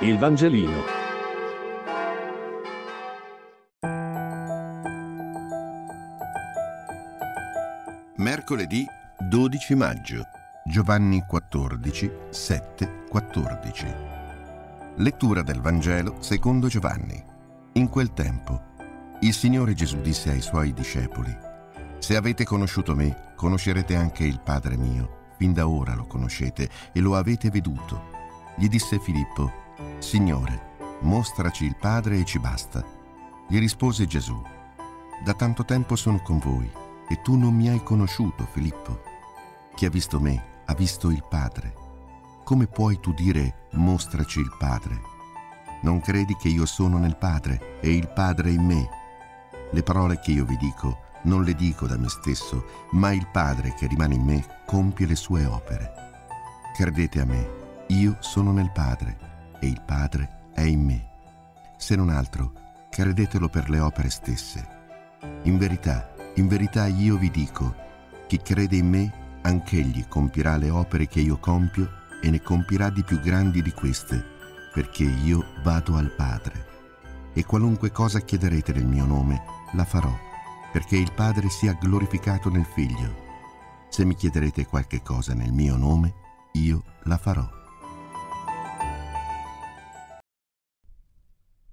Il Vangelino. Mercoledì 12 maggio. Giovanni 14, 7, 14. Lettura del Vangelo secondo Giovanni. In quel tempo, il Signore Gesù disse ai suoi discepoli, Se avete conosciuto me, conoscerete anche il Padre mio. Fin da ora lo conoscete e lo avete veduto. Gli disse Filippo, Signore, mostraci il Padre e ci basta. Gli rispose Gesù, Da tanto tempo sono con voi e tu non mi hai conosciuto, Filippo. Chi ha visto me ha visto il Padre. Come puoi tu dire mostraci il Padre? Non credi che io sono nel Padre e il Padre in me? Le parole che io vi dico non le dico da me stesso, ma il Padre che rimane in me compie le sue opere. Credete a me, io sono nel Padre e il Padre è in me. Se non altro, credetelo per le opere stesse. In verità, in verità io vi dico, chi crede in me, anch'egli compirà le opere che io compio e ne compirà di più grandi di queste, perché io vado al Padre. E qualunque cosa chiederete nel mio nome, la farò, perché il Padre sia glorificato nel Figlio. Se mi chiederete qualche cosa nel mio nome, io la farò.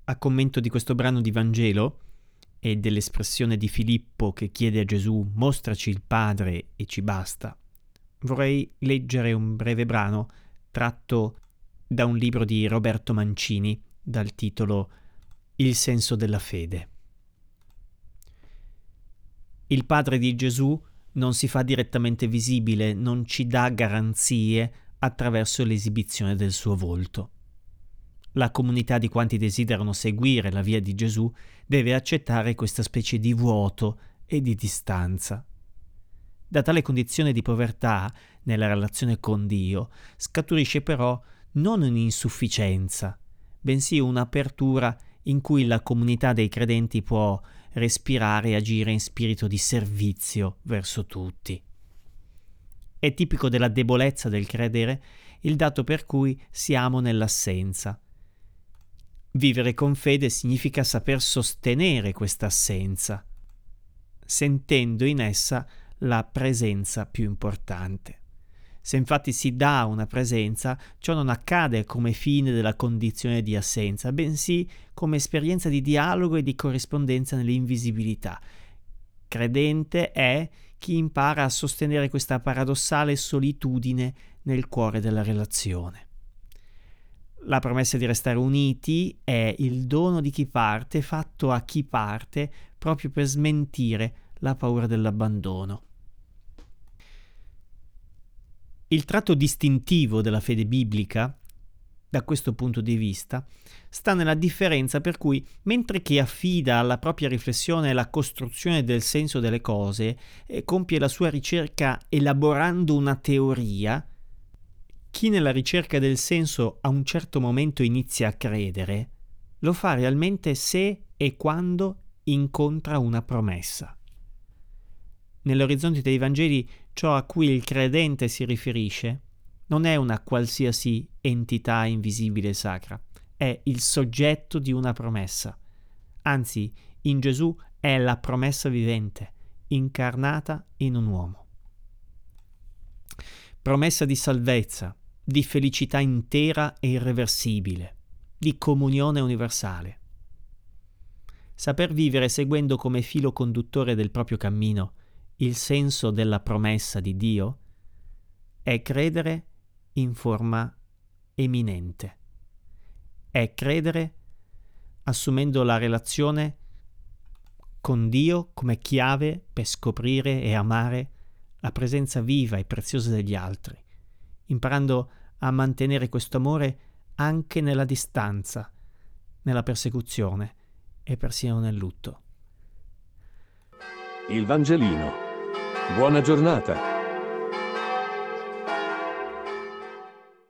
A commento di questo brano di Vangelo e dell'espressione di Filippo che chiede a Gesù mostraci il Padre e ci basta, vorrei leggere un breve brano tratto da un libro di Roberto Mancini dal titolo Il senso della fede. Il Padre di Gesù non si fa direttamente visibile, non ci dà garanzie attraverso l'esibizione del suo volto la comunità di quanti desiderano seguire la via di Gesù deve accettare questa specie di vuoto e di distanza. Da tale condizione di povertà nella relazione con Dio scaturisce però non un'insufficienza, bensì un'apertura in cui la comunità dei credenti può respirare e agire in spirito di servizio verso tutti. È tipico della debolezza del credere il dato per cui siamo nell'assenza, Vivere con fede significa saper sostenere questa assenza, sentendo in essa la presenza più importante. Se infatti si dà una presenza, ciò non accade come fine della condizione di assenza, bensì come esperienza di dialogo e di corrispondenza nell'invisibilità. Credente è chi impara a sostenere questa paradossale solitudine nel cuore della relazione. La promessa di restare uniti è il dono di chi parte fatto a chi parte proprio per smentire la paura dell'abbandono. Il tratto distintivo della fede biblica, da questo punto di vista, sta nella differenza per cui, mentre chi affida alla propria riflessione la costruzione del senso delle cose e compie la sua ricerca elaborando una teoria, chi nella ricerca del senso a un certo momento inizia a credere, lo fa realmente se e quando incontra una promessa. Nell'orizzonte dei Vangeli ciò a cui il credente si riferisce non è una qualsiasi entità invisibile e sacra, è il soggetto di una promessa. Anzi, in Gesù è la promessa vivente, incarnata in un uomo. Promessa di salvezza, di felicità intera e irreversibile, di comunione universale. Saper vivere seguendo come filo conduttore del proprio cammino il senso della promessa di Dio è credere in forma eminente. È credere assumendo la relazione con Dio come chiave per scoprire e amare la presenza viva e preziosa degli altri imparando a mantenere questo amore anche nella distanza, nella persecuzione e persino nel lutto. Il Vangelino. Buona giornata.